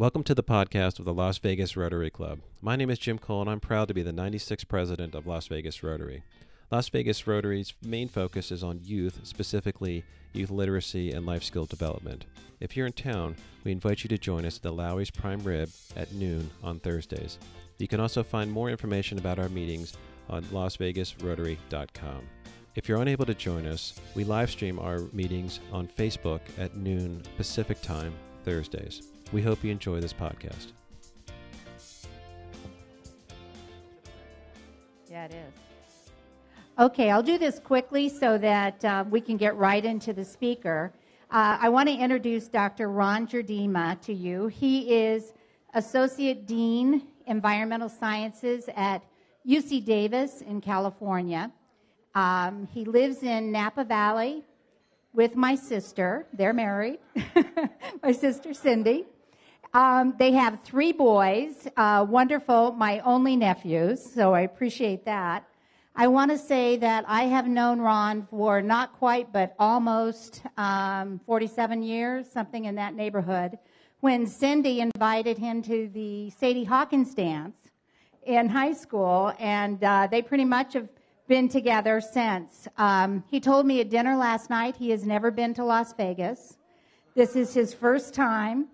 Welcome to the podcast of the Las Vegas Rotary Club. My name is Jim Cole, and I'm proud to be the 96th president of Las Vegas Rotary. Las Vegas Rotary's main focus is on youth, specifically youth literacy and life skill development. If you're in town, we invite you to join us at the Lawry's Prime Rib at noon on Thursdays. You can also find more information about our meetings on lasvegasrotary.com. If you're unable to join us, we live stream our meetings on Facebook at noon Pacific Time, Thursdays. We hope you enjoy this podcast. Yeah, it is. Okay, I'll do this quickly so that uh, we can get right into the speaker. Uh, I want to introduce Dr. Ron Tjeerdema to you. He is Associate Dean, Environmental Sciences at UC Davis in California. Um, he lives in Napa Valley with my sister. They're married, my sister Cindy. Um, they have three boys, uh, wonderful, my only nephews, so I appreciate that. I want to say that I have known Ron for not quite, but almost um, 47 years, something in that neighborhood, when Cindy invited him to the Sadie Hawkins dance in high school, and uh, they pretty much have been together since. Um, he told me at dinner last night he has never been to Las Vegas. This is his first time.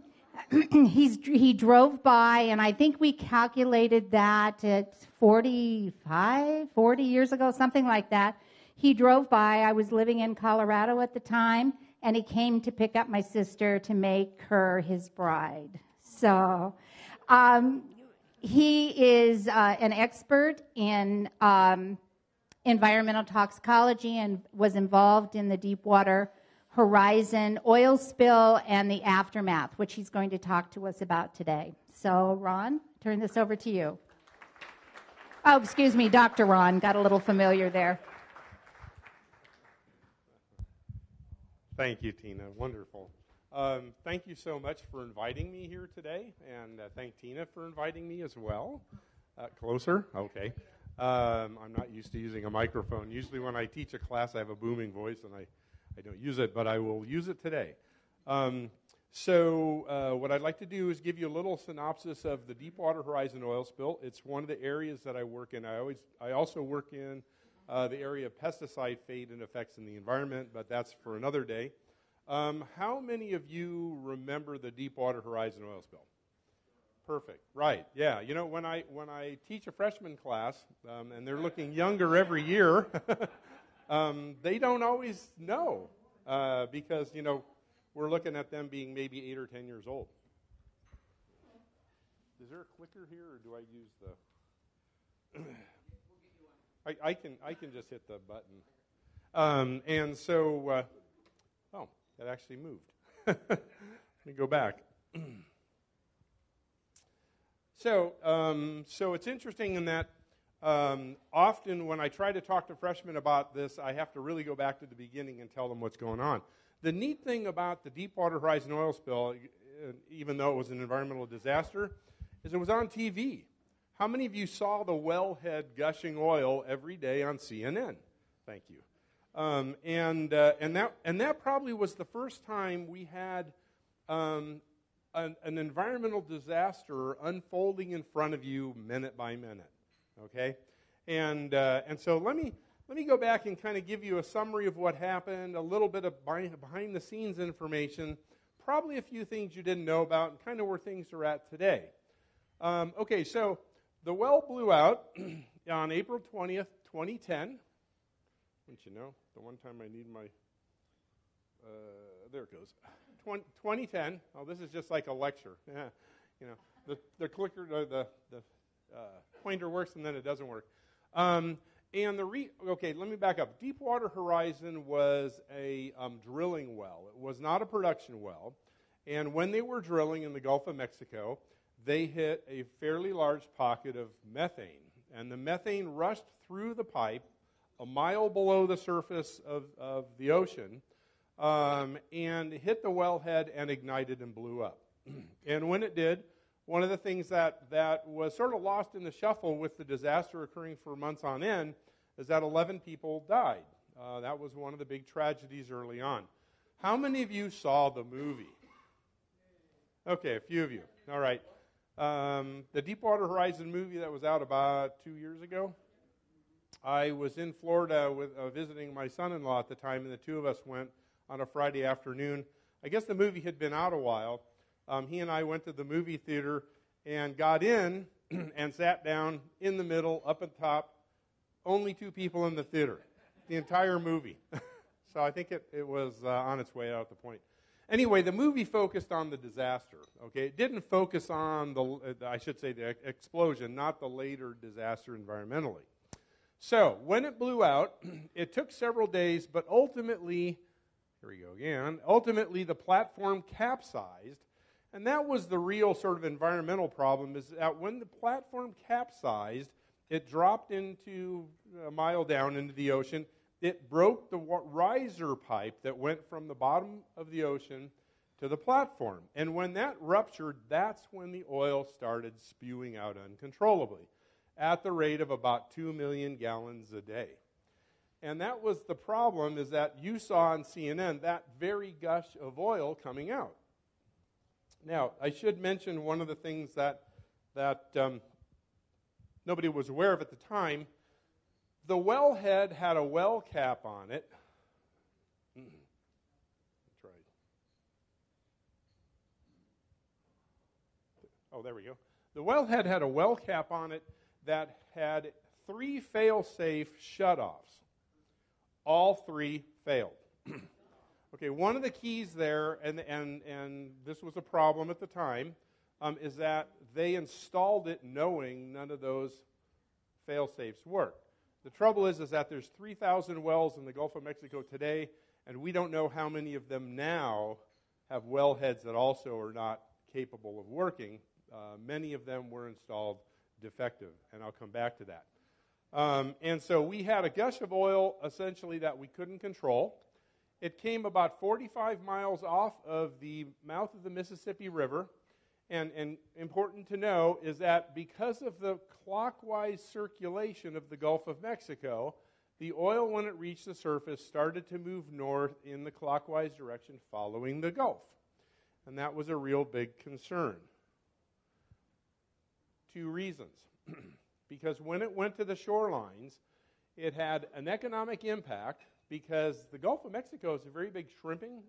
He's, he drove by, and I think we calculated that at 45, 40 years ago, something like that. He drove by. I was living in Colorado at the time, and he came to pick up my sister to make her his bride. So, um, he is uh, an expert in um, environmental toxicology and was involved in the Deepwater Horizon oil spill and the aftermath, which he's going to talk to us about today. So, Ron, turn this over to you. Oh, excuse me, Dr. Ron. Got a little familiar there. Thank you, Tina. Wonderful. Um, thank you so much for inviting me here today, and uh, thank Tina for inviting me as well. Uh, closer? Okay. Um, I'm not used to using a microphone. Usually, when I teach a class, I have a booming voice and I, I don't use it, but I will use it today. Um, so, uh, what I'd like to do is give you a little synopsis of the Deepwater Horizon oil spill. It's one of the areas that I work in. I always, I also work in uh, the area of pesticide fate and effects in the environment, but that's for another day. Um, how many of you remember the Deepwater Horizon oil spill? Perfect. Right. Yeah. You know, when I when I teach a freshman class, um, and they're looking younger every year, um, they don't always know uh, because you know we're looking at them being maybe eight or ten years old. Is there a clicker here, or do I use the? I, I can I can just hit the button, um, and so uh, oh, that actually moved. Let me go back. So, um, so it's interesting in that um, often when I try to talk to freshmen about this, I have to really go back to the beginning and tell them what's going on. The neat thing about the Deepwater Horizon oil spill, uh, even though it was an environmental disaster, is it was on TV. How many of you saw the wellhead gushing oil every day on CNN? Thank you. Um, and, uh, and, that, and that probably was the first time we had um, an, an environmental disaster unfolding in front of you minute by minute. Okay? And, uh, and so let me, let me go back and kind of give you a summary of what happened, a little bit of behind the scenes information, probably a few things you didn't know about, and kind of where things are at today. Um, okay, so the well blew out on April 20th, 2010. Don't you know? The one time I need my. Uh, there it goes. 2010. Oh, this is just like a lecture. Yeah, you know, the, the clicker, the, the, the uh, pointer works and then it doesn't work. Um, and the re- okay, let me back up. Deepwater Horizon was a um, drilling well. It was not a production well. And when they were drilling in the Gulf of Mexico, they hit a fairly large pocket of methane. And the methane rushed through the pipe a mile below the surface of, of the ocean um, and hit the wellhead and ignited and blew up. and when it did, one of the things that, that was sort of lost in the shuffle with the disaster occurring for months on end is that 11 people died. Uh, that was one of the big tragedies early on. How many of you saw the movie? Okay, a few of you. All right. Um, the Deepwater Horizon movie that was out about two years ago. I was in Florida with uh, visiting my son-in-law at the time, and the two of us went on a Friday afternoon. I guess the movie had been out a while. Um, he and I went to the movie theater and got in and sat down in the middle, up at the top. Only two people in the theater, the entire movie. so I think it, it was uh, on its way out at the point. Anyway, the movie focused on the disaster. Okay, it didn't focus on the, uh, I should say, the explosion, not the later disaster environmentally. So when it blew out, it took several days, but ultimately, here we go again. Ultimately, the platform capsized, and that was the real sort of environmental problem. Is that when the platform capsized, it dropped into a mile down into the ocean it broke the riser pipe that went from the bottom of the ocean to the platform. And when that ruptured, that's when the oil started spewing out uncontrollably at the rate of about 2 million gallons a day. And that was the problem is that you saw on CNN that very gush of oil coming out. Now, I should mention one of the things that, that um, nobody was aware of at the time the wellhead had a well cap on it. That's right. Oh, there we go. The wellhead had a well cap on it that had three fail safe shutoffs. All three failed. okay, one of the keys there, and, and, and this was a problem at the time, um, is that they installed it knowing none of those fail safes worked. The trouble is, is that there's 3,000 wells in the Gulf of Mexico today, and we don't know how many of them now have well heads that also are not capable of working. Uh, many of them were installed defective, and I'll come back to that. Um, and so we had a gush of oil essentially that we couldn't control. It came about 45 miles off of the mouth of the Mississippi River and, and important to know is that because of the clockwise circulation of the Gulf of Mexico, the oil, when it reached the surface, started to move north in the clockwise direction following the Gulf. And that was a real big concern. Two reasons. because when it went to the shorelines, it had an economic impact because the Gulf of Mexico is a very big shrimping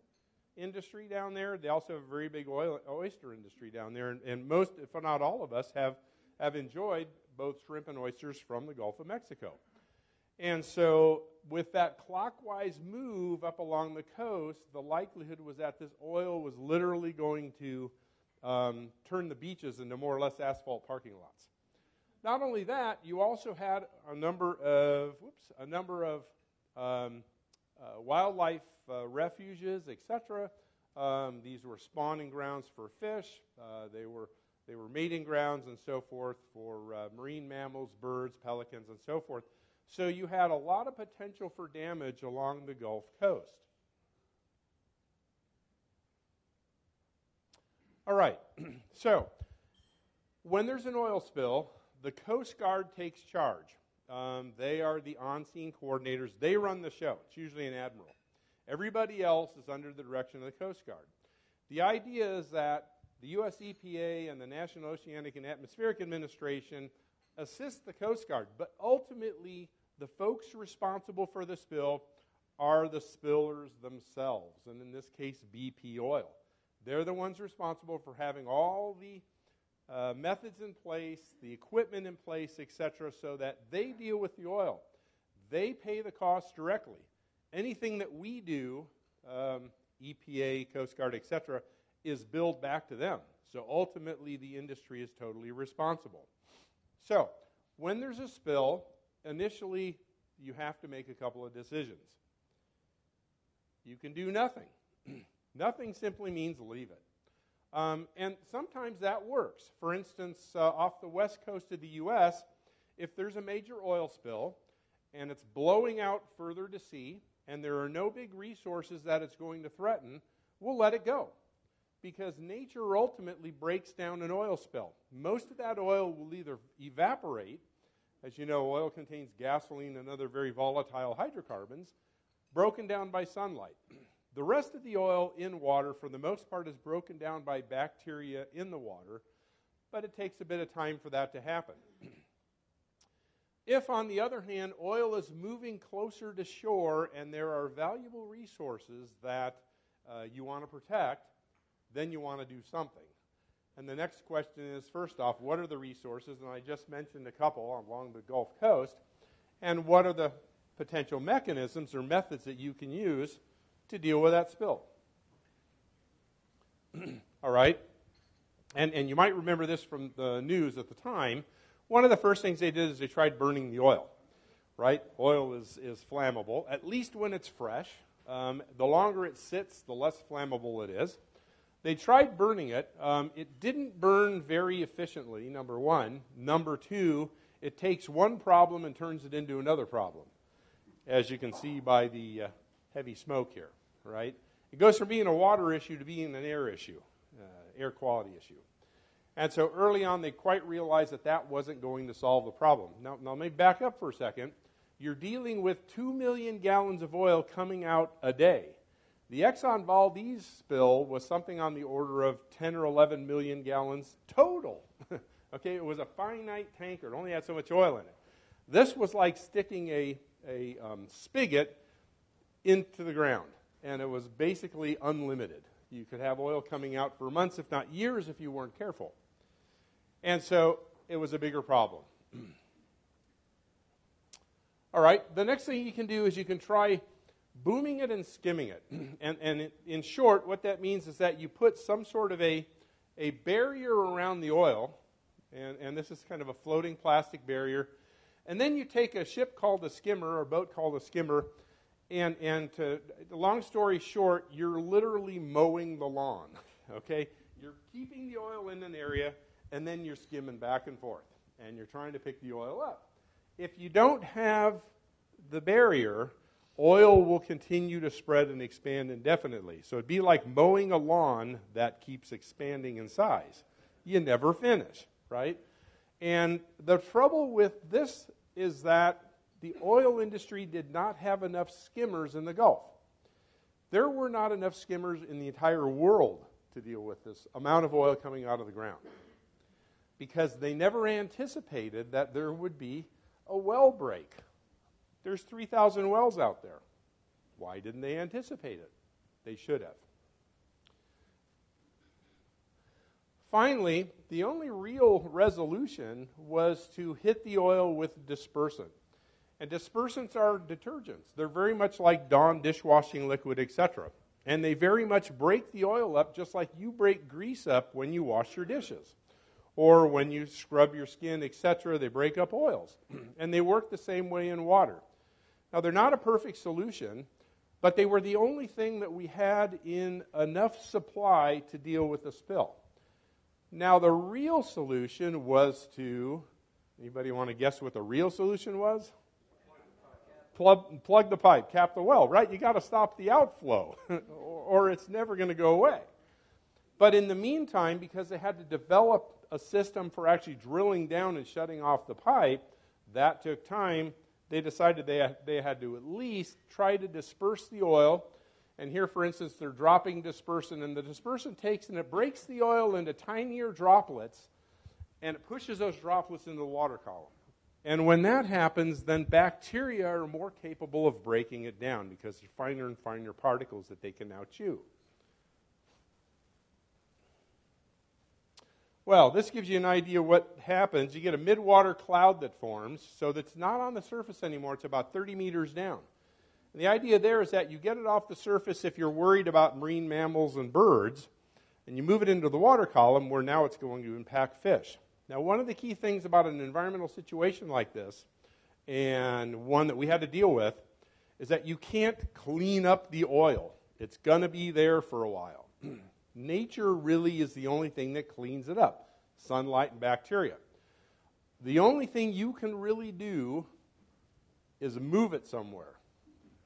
industry down there. They also have a very big oil, oyster industry down there. And, and most, if not all of us, have, have enjoyed both shrimp and oysters from the Gulf of Mexico. And so, with that clockwise move up along the coast, the likelihood was that this oil was literally going to um, turn the beaches into more or less asphalt parking lots. Not only that, you also had a number of whoops, a number of um, uh, wildlife uh, refuges, etc. Um, these were spawning grounds for fish. Uh, they were they were mating grounds and so forth for uh, marine mammals, birds, pelicans, and so forth. So you had a lot of potential for damage along the Gulf Coast. All right. so when there's an oil spill, the Coast Guard takes charge. Um, they are the on scene coordinators. They run the show. It's usually an admiral. Everybody else is under the direction of the Coast Guard. The idea is that the U.S. EPA and the National Oceanic and Atmospheric Administration assist the Coast Guard, but ultimately, the folks responsible for the spill are the spillers themselves, and in this case, BP Oil. They're the ones responsible for having all the uh, methods in place, the equipment in place, etc., so that they deal with the oil. They pay the costs directly. Anything that we do, um, EPA, Coast Guard, etc., is billed back to them. So ultimately, the industry is totally responsible. So, when there's a spill, initially you have to make a couple of decisions. You can do nothing. nothing simply means leave it. Um, and sometimes that works. For instance, uh, off the west coast of the U.S., if there's a major oil spill and it's blowing out further to sea, and there are no big resources that it's going to threaten, we'll let it go. Because nature ultimately breaks down an oil spill. Most of that oil will either evaporate, as you know, oil contains gasoline and other very volatile hydrocarbons, broken down by sunlight. The rest of the oil in water, for the most part, is broken down by bacteria in the water, but it takes a bit of time for that to happen. if, on the other hand, oil is moving closer to shore and there are valuable resources that uh, you want to protect, then you want to do something. And the next question is first off, what are the resources? And I just mentioned a couple along the Gulf Coast. And what are the potential mechanisms or methods that you can use to deal with that spill? All right? And, and you might remember this from the news at the time. One of the first things they did is they tried burning the oil, right? Oil is, is flammable, at least when it's fresh. Um, the longer it sits, the less flammable it is. They tried burning it. Um, it didn't burn very efficiently, number one. Number two, it takes one problem and turns it into another problem, as you can see by the uh, heavy smoke here, right? It goes from being a water issue to being an air issue, uh, air quality issue. And so early on, they quite realized that that wasn't going to solve the problem. Now, now let me back up for a second. You're dealing with 2 million gallons of oil coming out a day. The Exxon Valdez spill was something on the order of 10 or 11 million gallons total. okay, it was a finite tanker, it only had so much oil in it. This was like sticking a, a um, spigot into the ground, and it was basically unlimited. You could have oil coming out for months, if not years, if you weren't careful. And so it was a bigger problem. All right, the next thing you can do is you can try booming it and skimming it. and, and in short, what that means is that you put some sort of a, a barrier around the oil, and, and this is kind of a floating plastic barrier. And then you take a ship called a skimmer or a boat called a skimmer, and, and to, long story short, you're literally mowing the lawn. Okay? You're keeping the oil in an area, and then you're skimming back and forth, and you're trying to pick the oil up. If you don't have the barrier, oil will continue to spread and expand indefinitely. So it'd be like mowing a lawn that keeps expanding in size. You never finish, right? And the trouble with this is that the oil industry did not have enough skimmers in the Gulf. There were not enough skimmers in the entire world to deal with this amount of oil coming out of the ground because they never anticipated that there would be a well break there's 3,000 wells out there. Why didn't they anticipate it? They should have. Finally, the only real resolution was to hit the oil with dispersant. And dispersants are detergents. They're very much like Dawn dishwashing liquid, etc. And they very much break the oil up just like you break grease up when you wash your dishes or when you scrub your skin, etc. They break up oils. and they work the same way in water. Now, they're not a perfect solution, but they were the only thing that we had in enough supply to deal with the spill. Now, the real solution was to anybody want to guess what the real solution was? Plug, plug the pipe, cap the well, right? You got to stop the outflow, or it's never going to go away. But in the meantime, because they had to develop a system for actually drilling down and shutting off the pipe, that took time they decided they they had to at least try to disperse the oil. And here, for instance, they're dropping dispersant, and the dispersant takes and it breaks the oil into tinier droplets, and it pushes those droplets into the water column. And when that happens, then bacteria are more capable of breaking it down because they're finer and finer particles that they can now chew. Well, this gives you an idea what happens. You get a midwater cloud that forms, so that's not on the surface anymore. It's about 30 meters down. And the idea there is that you get it off the surface if you're worried about marine mammals and birds, and you move it into the water column where now it's going to impact fish. Now, one of the key things about an environmental situation like this, and one that we had to deal with, is that you can't clean up the oil. It's going to be there for a while. Nature really is the only thing that cleans it up sunlight and bacteria. The only thing you can really do is move it somewhere.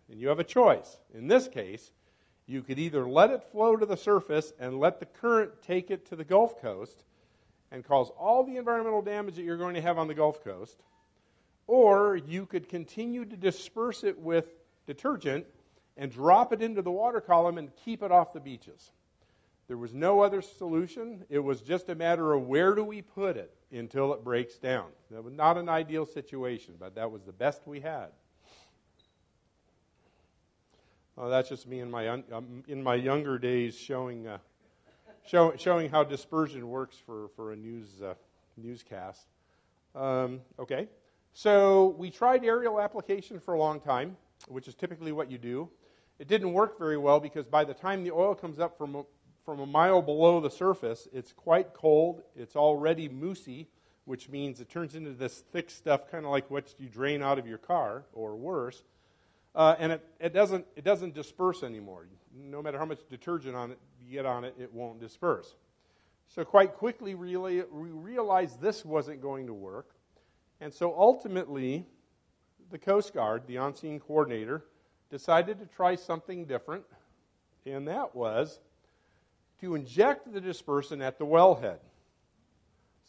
And you have a choice. In this case, you could either let it flow to the surface and let the current take it to the Gulf Coast and cause all the environmental damage that you're going to have on the Gulf Coast, or you could continue to disperse it with detergent and drop it into the water column and keep it off the beaches. There was no other solution. It was just a matter of where do we put it until it breaks down. That was not an ideal situation, but that was the best we had. Oh, that's just me in my um, in my younger days showing uh, show, showing how dispersion works for, for a news uh, newscast. Um, okay, so we tried aerial application for a long time, which is typically what you do. It didn't work very well because by the time the oil comes up from a, from a mile below the surface, it's quite cold. It's already moosey, which means it turns into this thick stuff, kind of like what you drain out of your car, or worse. Uh, and it, it, doesn't, it doesn't disperse anymore. No matter how much detergent on it you get on it, it won't disperse. So, quite quickly, really, we realized this wasn't going to work. And so, ultimately, the Coast Guard, the on scene coordinator, decided to try something different, and that was to inject the dispersant at the wellhead.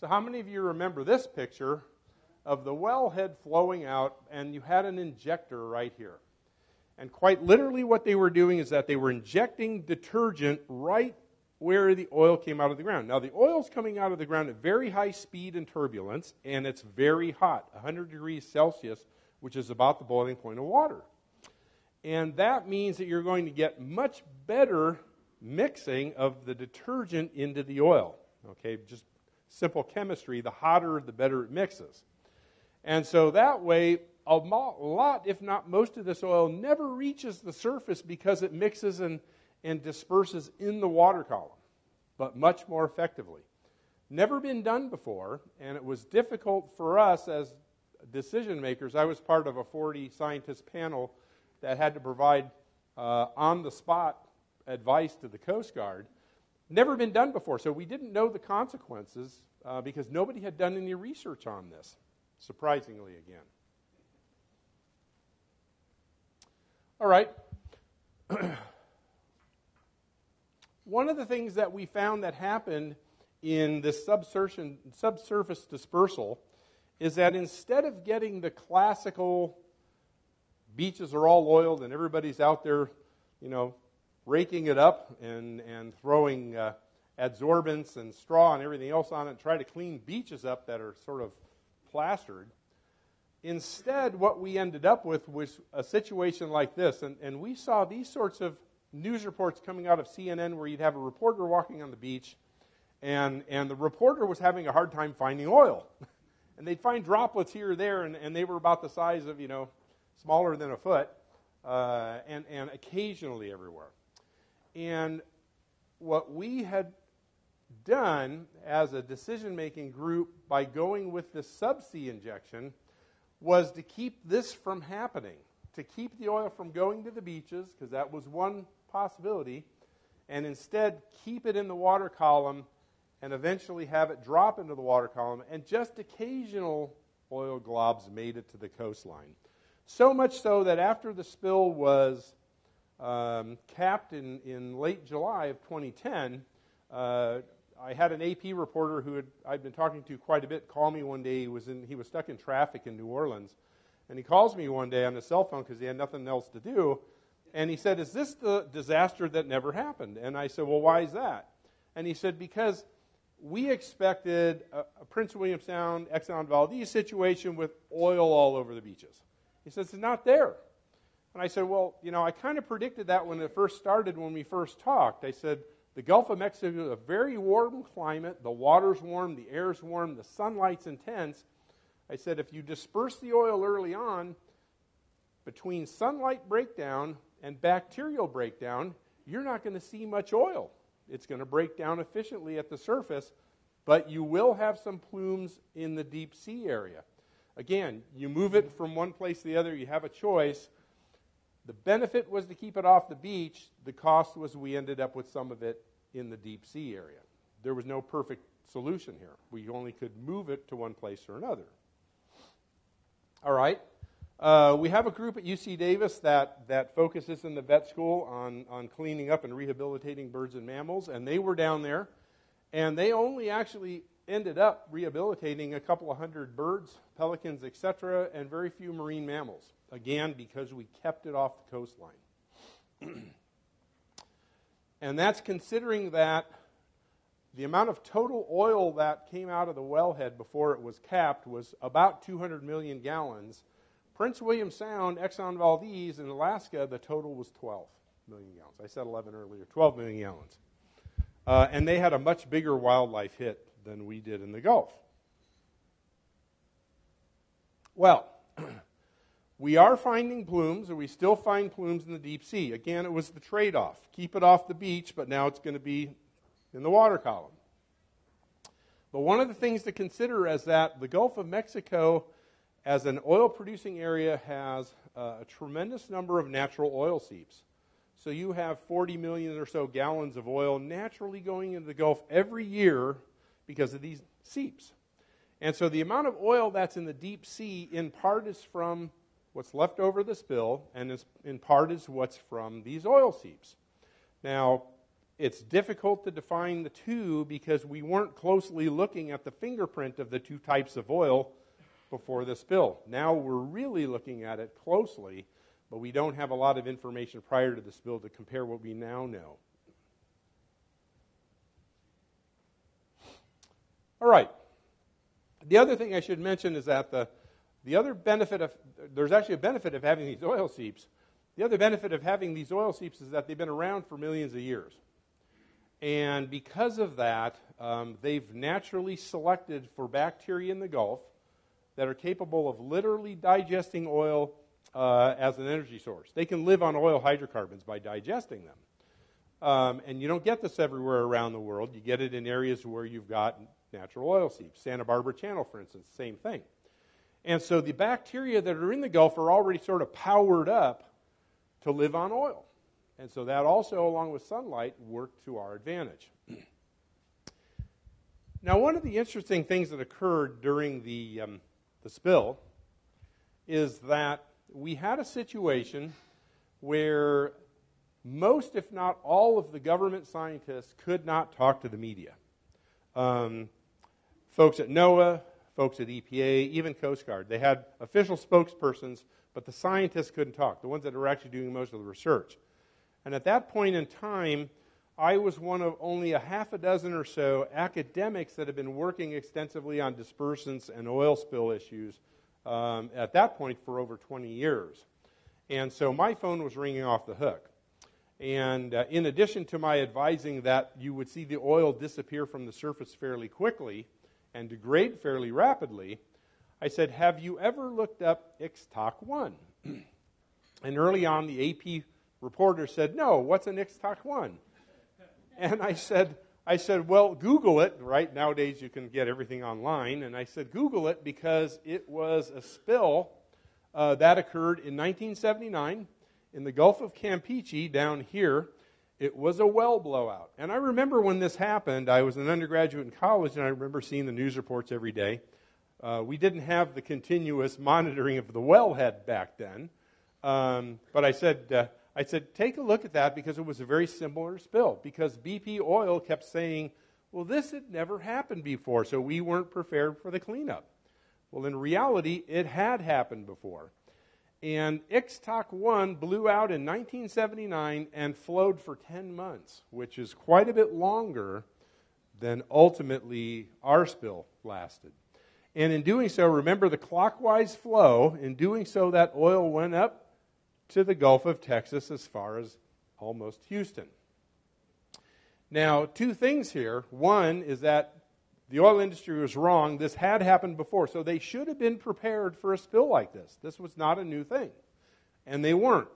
So, how many of you remember this picture of the wellhead flowing out, and you had an injector right here? And quite literally, what they were doing is that they were injecting detergent right where the oil came out of the ground. Now, the oil's coming out of the ground at very high speed and turbulence, and it's very hot 100 degrees Celsius, which is about the boiling point of water. And that means that you're going to get much better mixing of the detergent into the oil. Okay, just simple chemistry. The hotter, the better it mixes. And so that way, a lot, if not most of this oil, never reaches the surface because it mixes and, and disperses in the water column, but much more effectively. Never been done before, and it was difficult for us as decision makers. I was part of a 40 scientist panel that had to provide uh, on the spot advice to the Coast Guard. Never been done before, so we didn't know the consequences uh, because nobody had done any research on this, surprisingly, again. All right. One of the things that we found that happened in this subsurface dispersal is that instead of getting the classical beaches are all oiled and everybody's out there, you know, raking it up and, and throwing uh, adsorbents and straw and everything else on it, and try to clean beaches up that are sort of plastered, Instead, what we ended up with was a situation like this. And, and we saw these sorts of news reports coming out of CNN where you'd have a reporter walking on the beach, and, and the reporter was having a hard time finding oil. and they'd find droplets here or there, and, and they were about the size of, you know, smaller than a foot, uh, and, and occasionally everywhere. And what we had done as a decision making group by going with the subsea injection was to keep this from happening, to keep the oil from going to the beaches, because that was one possibility, and instead keep it in the water column and eventually have it drop into the water column, and just occasional oil globs made it to the coastline. So much so that after the spill was um, capped in, in late July of 2010, uh, I had an AP reporter who had, I'd been talking to quite a bit call me one day. He was, in, he was stuck in traffic in New Orleans. And he calls me one day on his cell phone because he had nothing else to do. And he said, Is this the disaster that never happened? And I said, Well, why is that? And he said, Because we expected a, a Prince William Sound, Exxon Valdez situation with oil all over the beaches. He says, It's not there. And I said, Well, you know, I kind of predicted that when it first started, when we first talked. I said, the Gulf of Mexico is a very warm climate. The water's warm, the air's warm, the sunlight's intense. I said if you disperse the oil early on, between sunlight breakdown and bacterial breakdown, you're not going to see much oil. It's going to break down efficiently at the surface, but you will have some plumes in the deep sea area. Again, you move it from one place to the other, you have a choice. The benefit was to keep it off the beach. The cost was we ended up with some of it in the deep sea area. There was no perfect solution here. We only could move it to one place or another. All right. Uh, we have a group at UC Davis that, that focuses in the vet school on, on cleaning up and rehabilitating birds and mammals, and they were down there, and they only actually ended up rehabilitating a couple of hundred birds, pelicans, etc., and very few marine mammals. Again, because we kept it off the coastline. and that's considering that the amount of total oil that came out of the wellhead before it was capped was about 200 million gallons. Prince William Sound, Exxon Valdez, in Alaska, the total was 12 million gallons. I said 11 earlier, 12 million gallons. Uh, and they had a much bigger wildlife hit than we did in the Gulf. Well, we are finding plumes, and we still find plumes in the deep sea. Again, it was the trade off. Keep it off the beach, but now it's going to be in the water column. But one of the things to consider is that the Gulf of Mexico, as an oil producing area, has uh, a tremendous number of natural oil seeps. So you have 40 million or so gallons of oil naturally going into the Gulf every year because of these seeps. And so the amount of oil that's in the deep sea, in part, is from what's left over the spill, and in part is what's from these oil seeps. Now, it's difficult to define the two because we weren't closely looking at the fingerprint of the two types of oil before the spill. Now we're really looking at it closely, but we don't have a lot of information prior to the spill to compare what we now know. All right. The other thing I should mention is that the, the other benefit of, there's actually a benefit of having these oil seeps. The other benefit of having these oil seeps is that they've been around for millions of years. And because of that, um, they've naturally selected for bacteria in the Gulf that are capable of literally digesting oil uh, as an energy source. They can live on oil hydrocarbons by digesting them. Um, and you don't get this everywhere around the world. You get it in areas where you've got natural oil seeps. Santa Barbara Channel, for instance, same thing. And so the bacteria that are in the Gulf are already sort of powered up to live on oil. And so that also, along with sunlight, worked to our advantage. now, one of the interesting things that occurred during the, um, the spill is that we had a situation where most, if not all, of the government scientists could not talk to the media. Um, folks at NOAA, folks at EPA, even Coast Guard, they had official spokespersons, but the scientists couldn't talk, the ones that were actually doing most of the research. And at that point in time, I was one of only a half a dozen or so academics that had been working extensively on dispersants and oil spill issues um, at that point for over 20 years. And so my phone was ringing off the hook. And uh, in addition to my advising that you would see the oil disappear from the surface fairly quickly and degrade fairly rapidly, I said, Have you ever looked up Ixtoc 1? and early on, the AP reporter said, No, what's an Ixtoc 1? And I said, I said, well, Google it, right? Nowadays you can get everything online. And I said, Google it because it was a spill uh, that occurred in 1979 in the Gulf of Campeche down here. It was a well blowout. And I remember when this happened, I was an undergraduate in college, and I remember seeing the news reports every day. Uh, we didn't have the continuous monitoring of the wellhead back then. Um, but I said, uh, I said, take a look at that because it was a very similar spill. Because BP Oil kept saying, well, this had never happened before, so we weren't prepared for the cleanup. Well, in reality, it had happened before. And Ixtoc 1 blew out in 1979 and flowed for 10 months, which is quite a bit longer than ultimately our spill lasted. And in doing so, remember the clockwise flow. In doing so, that oil went up to the Gulf of Texas as far as almost Houston. Now, two things here. One is that the oil industry was wrong. This had happened before, so they should have been prepared for a spill like this. This was not a new thing, and they weren't.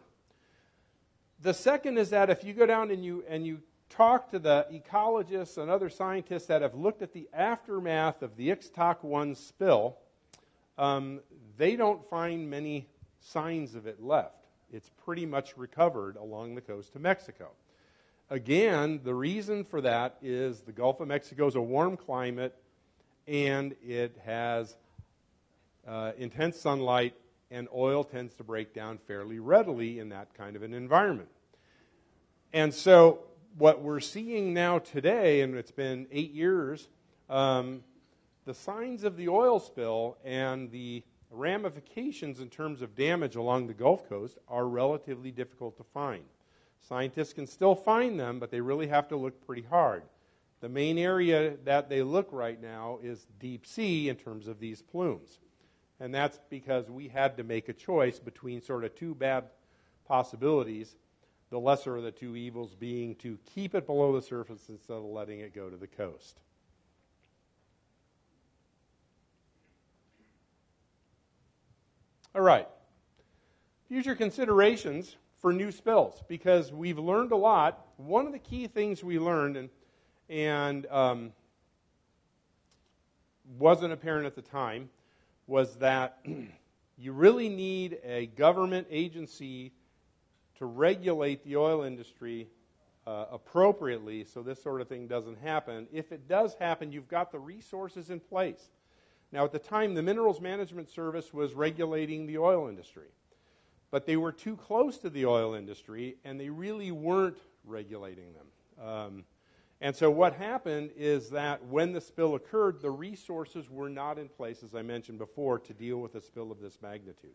The second is that if you go down and you and you talk to the ecologists and other scientists that have looked at the aftermath of the Ixtoc 1 spill, um, they don't find many signs of it left it's pretty much recovered along the coast of Mexico. Again, the reason for that is the Gulf of Mexico is a warm climate and it has uh, intense sunlight, and oil tends to break down fairly readily in that kind of an environment. And so, what we're seeing now today, and it's been eight years, um, the signs of the oil spill and the ramifications in terms of damage along the Gulf Coast are relatively difficult to find. Scientists can still find them, but they really have to look pretty hard. The main area that they look right now is deep sea in terms of these plumes. And that's because we had to make a choice between sort of two bad possibilities, the lesser of the two evils being to keep it below the surface instead of letting it go to the coast. All right. Future considerations for new spills, because we've learned a lot. One of the key things we learned, and, and um, wasn't apparent at the time, was that you really need a government agency to regulate the oil industry uh, appropriately so this sort of thing doesn't happen. If it does happen, you've got the resources in place. Now, at the time, the Minerals Management Service was regulating the oil industry, but they were too close to the oil industry and they really weren't regulating them. Um, and so, what happened is that when the spill occurred, the resources were not in place, as I mentioned before, to deal with a spill of this magnitude.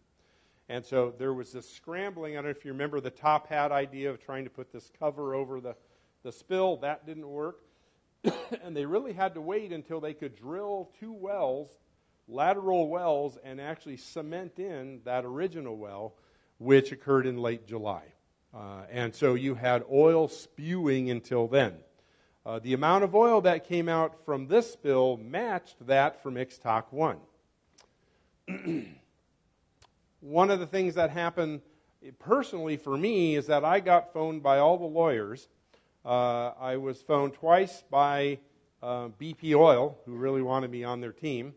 And so there was this scrambling. I don't know if you remember the top hat idea of trying to put this cover over the, the spill. That didn't work. and they really had to wait until they could drill two wells, lateral wells, and actually cement in that original well, which occurred in late July. Uh, and so you had oil spewing until then. Uh, the amount of oil that came out from this spill matched that from Ixtoc 1. One of the things that happened personally for me is that I got phoned by all the lawyers. Uh, I was phoned twice by uh, BP Oil, who really wanted me on their team.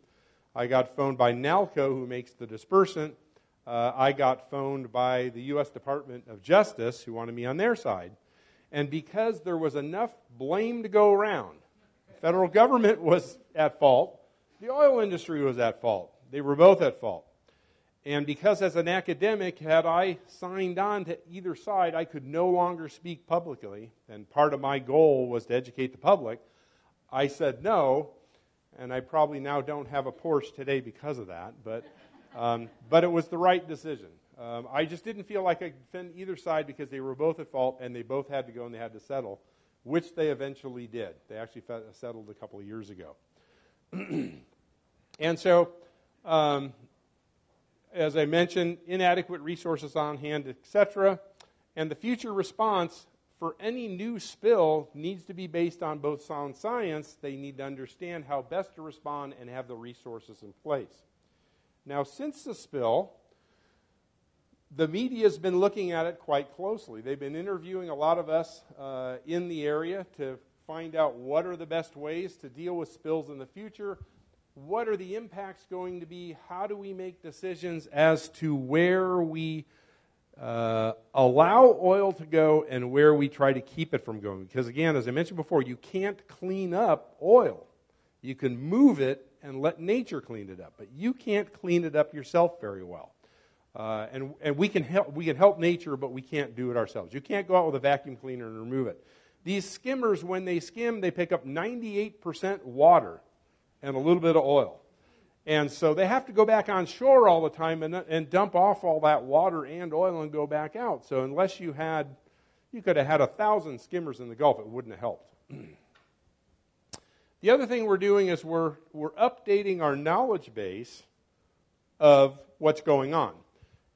I got phoned by Nalco, who makes the dispersant. Uh, I got phoned by the U.S. Department of Justice, who wanted me on their side. And because there was enough blame to go around, the federal government was at fault, the oil industry was at fault. They were both at fault. And because, as an academic, had I signed on to either side, I could no longer speak publicly. And part of my goal was to educate the public. I said no, and I probably now don't have a Porsche today because of that. But, um, but it was the right decision. Um, I just didn't feel like I could defend either side because they were both at fault and they both had to go and they had to settle, which they eventually did. They actually settled a couple of years ago. and so, um, as I mentioned, inadequate resources on hand, etc. And the future response for any new spill needs to be based on both sound science. They need to understand how best to respond and have the resources in place. Now, since the spill, the media has been looking at it quite closely. They've been interviewing a lot of us uh, in the area to find out what are the best ways to deal with spills in the future. What are the impacts going to be? How do we make decisions as to where we uh, allow oil to go and where we try to keep it from going? Because, again, as I mentioned before, you can't clean up oil. You can move it and let nature clean it up, but you can't clean it up yourself very well. Uh, and and we, can help, we can help nature, but we can't do it ourselves. You can't go out with a vacuum cleaner and remove it. These skimmers, when they skim, they pick up 98% water and a little bit of oil. And so they have to go back on shore all the time and, and dump off all that water and oil and go back out. So unless you had, you could have had a thousand skimmers in the Gulf, it wouldn't have helped. the other thing we're doing is we're, we're updating our knowledge base of what's going on.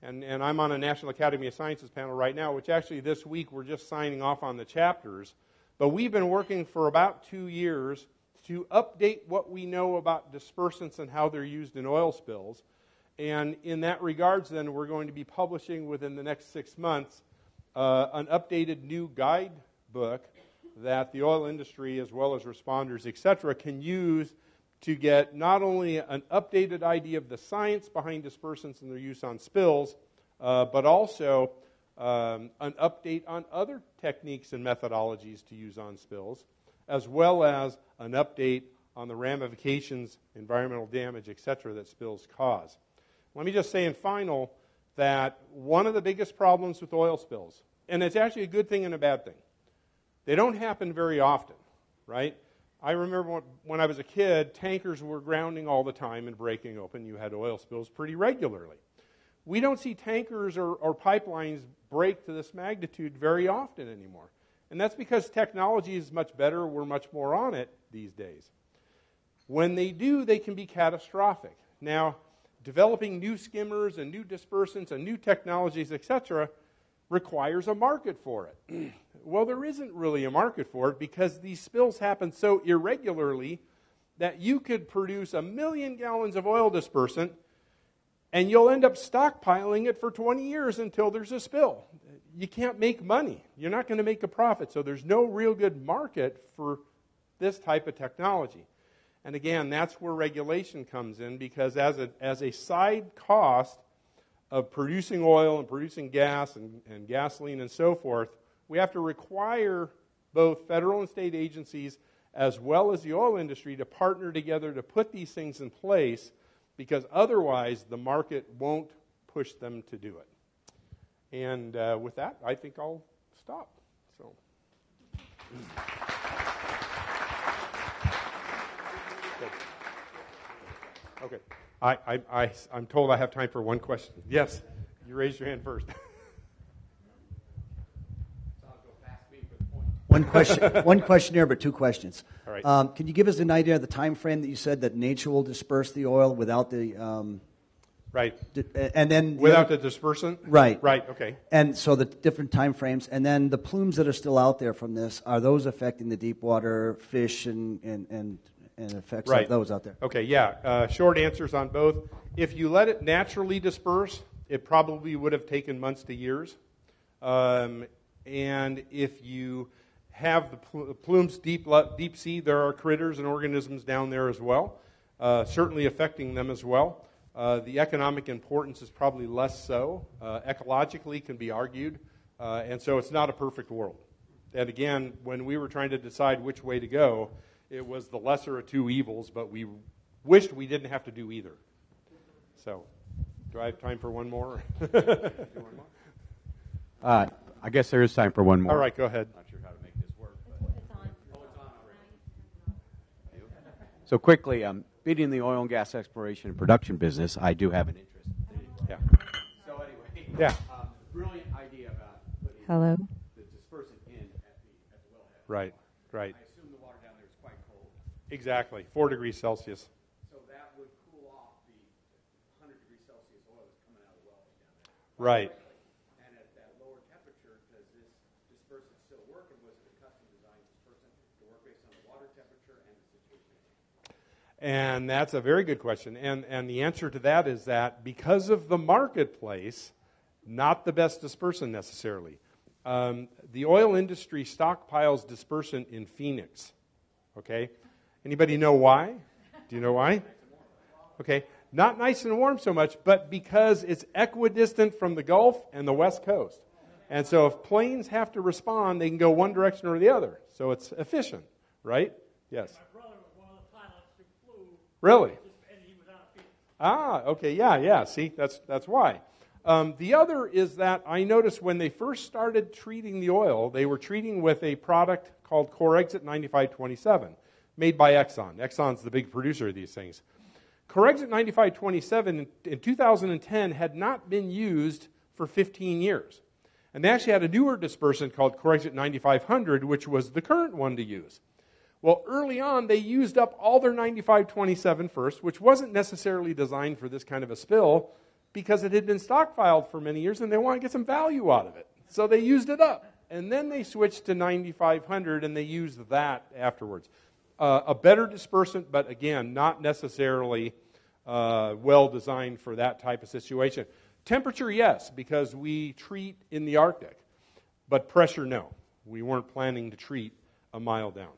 And, and I'm on a National Academy of Sciences panel right now, which actually this week we're just signing off on the chapters. But we've been working for about two years to update what we know about dispersants and how they're used in oil spills. And in that regards, then, we're going to be publishing within the next six months uh, an updated new guidebook that the oil industry, as well as responders, et cetera, can use to get not only an updated idea of the science behind dispersants and their use on spills, uh, but also um, an update on other techniques and methodologies to use on spills, as well as an update on the ramifications, environmental damage, et cetera, that spills cause. Let me just say in final that one of the biggest problems with oil spills, and it's actually a good thing and a bad thing, they don't happen very often, right? I remember when I was a kid, tankers were grounding all the time and breaking open. You had oil spills pretty regularly. We don't see tankers or, or pipelines break to this magnitude very often anymore. And that's because technology is much better. We're much more on it these days. When they do, they can be catastrophic. Now, developing new skimmers and new dispersants and new technologies, etc., requires a market for it. well, there isn't really a market for it because these spills happen so irregularly that you could produce a million gallons of oil dispersant and you'll end up stockpiling it for 20 years until there's a spill. You can't make money. You're not going to make a profit. So there's no real good market for this type of technology. And again, that's where regulation comes in because as a, as a side cost of producing oil and producing gas and, and gasoline and so forth, we have to require both federal and state agencies as well as the oil industry to partner together to put these things in place because otherwise the market won't push them to do it. And uh, with that, I think I'll stop. So. Okay. I, I, I, I'm told I have time for one question. Yes, you raised your hand first. One question, one question here, but two questions. All right. Um, can you give us an idea of the time frame that you said that nature will disperse the oil without the, um, right. di- and then the Without other- the dispersant? right, Right, okay. and so the different time frames, and then the plumes that are still out there from this are those affecting the deep water fish and and and, and effects Right. of those out there? Okay, yeah. Uh, short answers on both. If you let it naturally disperse, it probably would have taken months to years. Um, and if you have the pl- plumes deep, deep sea, there are critters and organisms down there as well, uh, certainly affecting them as well. Uh, the economic importance is probably less so. Uh, ecologically, can be argued. Uh, and so it's not a perfect world. And again, when we were trying to decide which way to go, it was the lesser of two evils, but we wished we didn't have to do either. So, do I have time for one more? Uh, I guess there is time for one more. All right, go ahead. Not sure how to make this work. But... So quickly, um, being in the oil and gas exploration and production business, I do have an interest. Yeah. So anyway, Yeah. um, brilliant idea about putting Hello. the dispersant in at the, at the wellhead. Right, right. I assume the water down there is quite cold, Exactly. Four degrees Celsius. so that would cool off the 100 degrees Celsius oil that's coming out of the wellhead down there. Right. And at that lower temperature, does this dispersant still work, or was it a custom designed dispersant to work based on the water temperature and the situation? And that's a very good question. And, and the answer to that is that because of the marketplace, not the best dispersant necessarily. Um, the oil industry stockpiles dispersant in Phoenix. Okay? Anybody know why? Do you know why? Okay. Not nice and warm so much, but because it's equidistant from the Gulf and the West Coast. And so if planes have to respond, they can go one direction or the other. So it's efficient, right? Yes. My brother was one of the pilots who flew, Really? and he was on a field. Ah, okay, yeah, yeah. See, that's that's why. Um, the other is that I noticed when they first started treating the oil, they were treating with a product called Corexit 9527, made by Exxon. Exxon's the big producer of these things. Corexit 9527 in, in 2010 had not been used for 15 years. And they actually had a newer dispersant called Corexit 9500, which was the current one to use. Well, early on, they used up all their 9527 first, which wasn't necessarily designed for this kind of a spill because it had been stockpiled for many years and they wanted to get some value out of it. So they used it up. And then they switched to 9500 and they used that afterwards. Uh, a better dispersant, but again, not necessarily uh, well designed for that type of situation. Temperature, yes, because we treat in the Arctic, but pressure, no. We weren't planning to treat a mile down.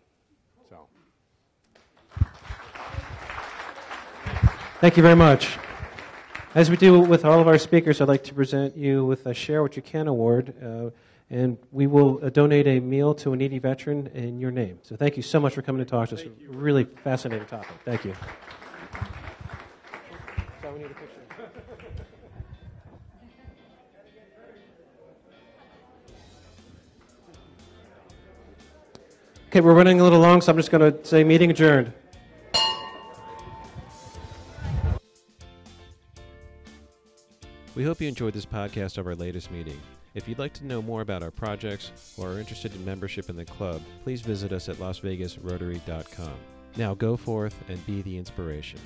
So. Thank you very much. As we do with all of our speakers, I'd like to present you with a Share What You Can award, uh, and we will uh, donate a meal to a needy veteran in your name. So thank you so much for coming to talk to us. Really fascinating topic. Thank you. Okay, we're running a little long, so I'm just going to say meeting adjourned. We hope you enjoyed this podcast of our latest meeting. If you'd like to know more about our projects or are interested in membership in the club, please visit us at lasvegasrotary.com. Now go forth and be the inspiration.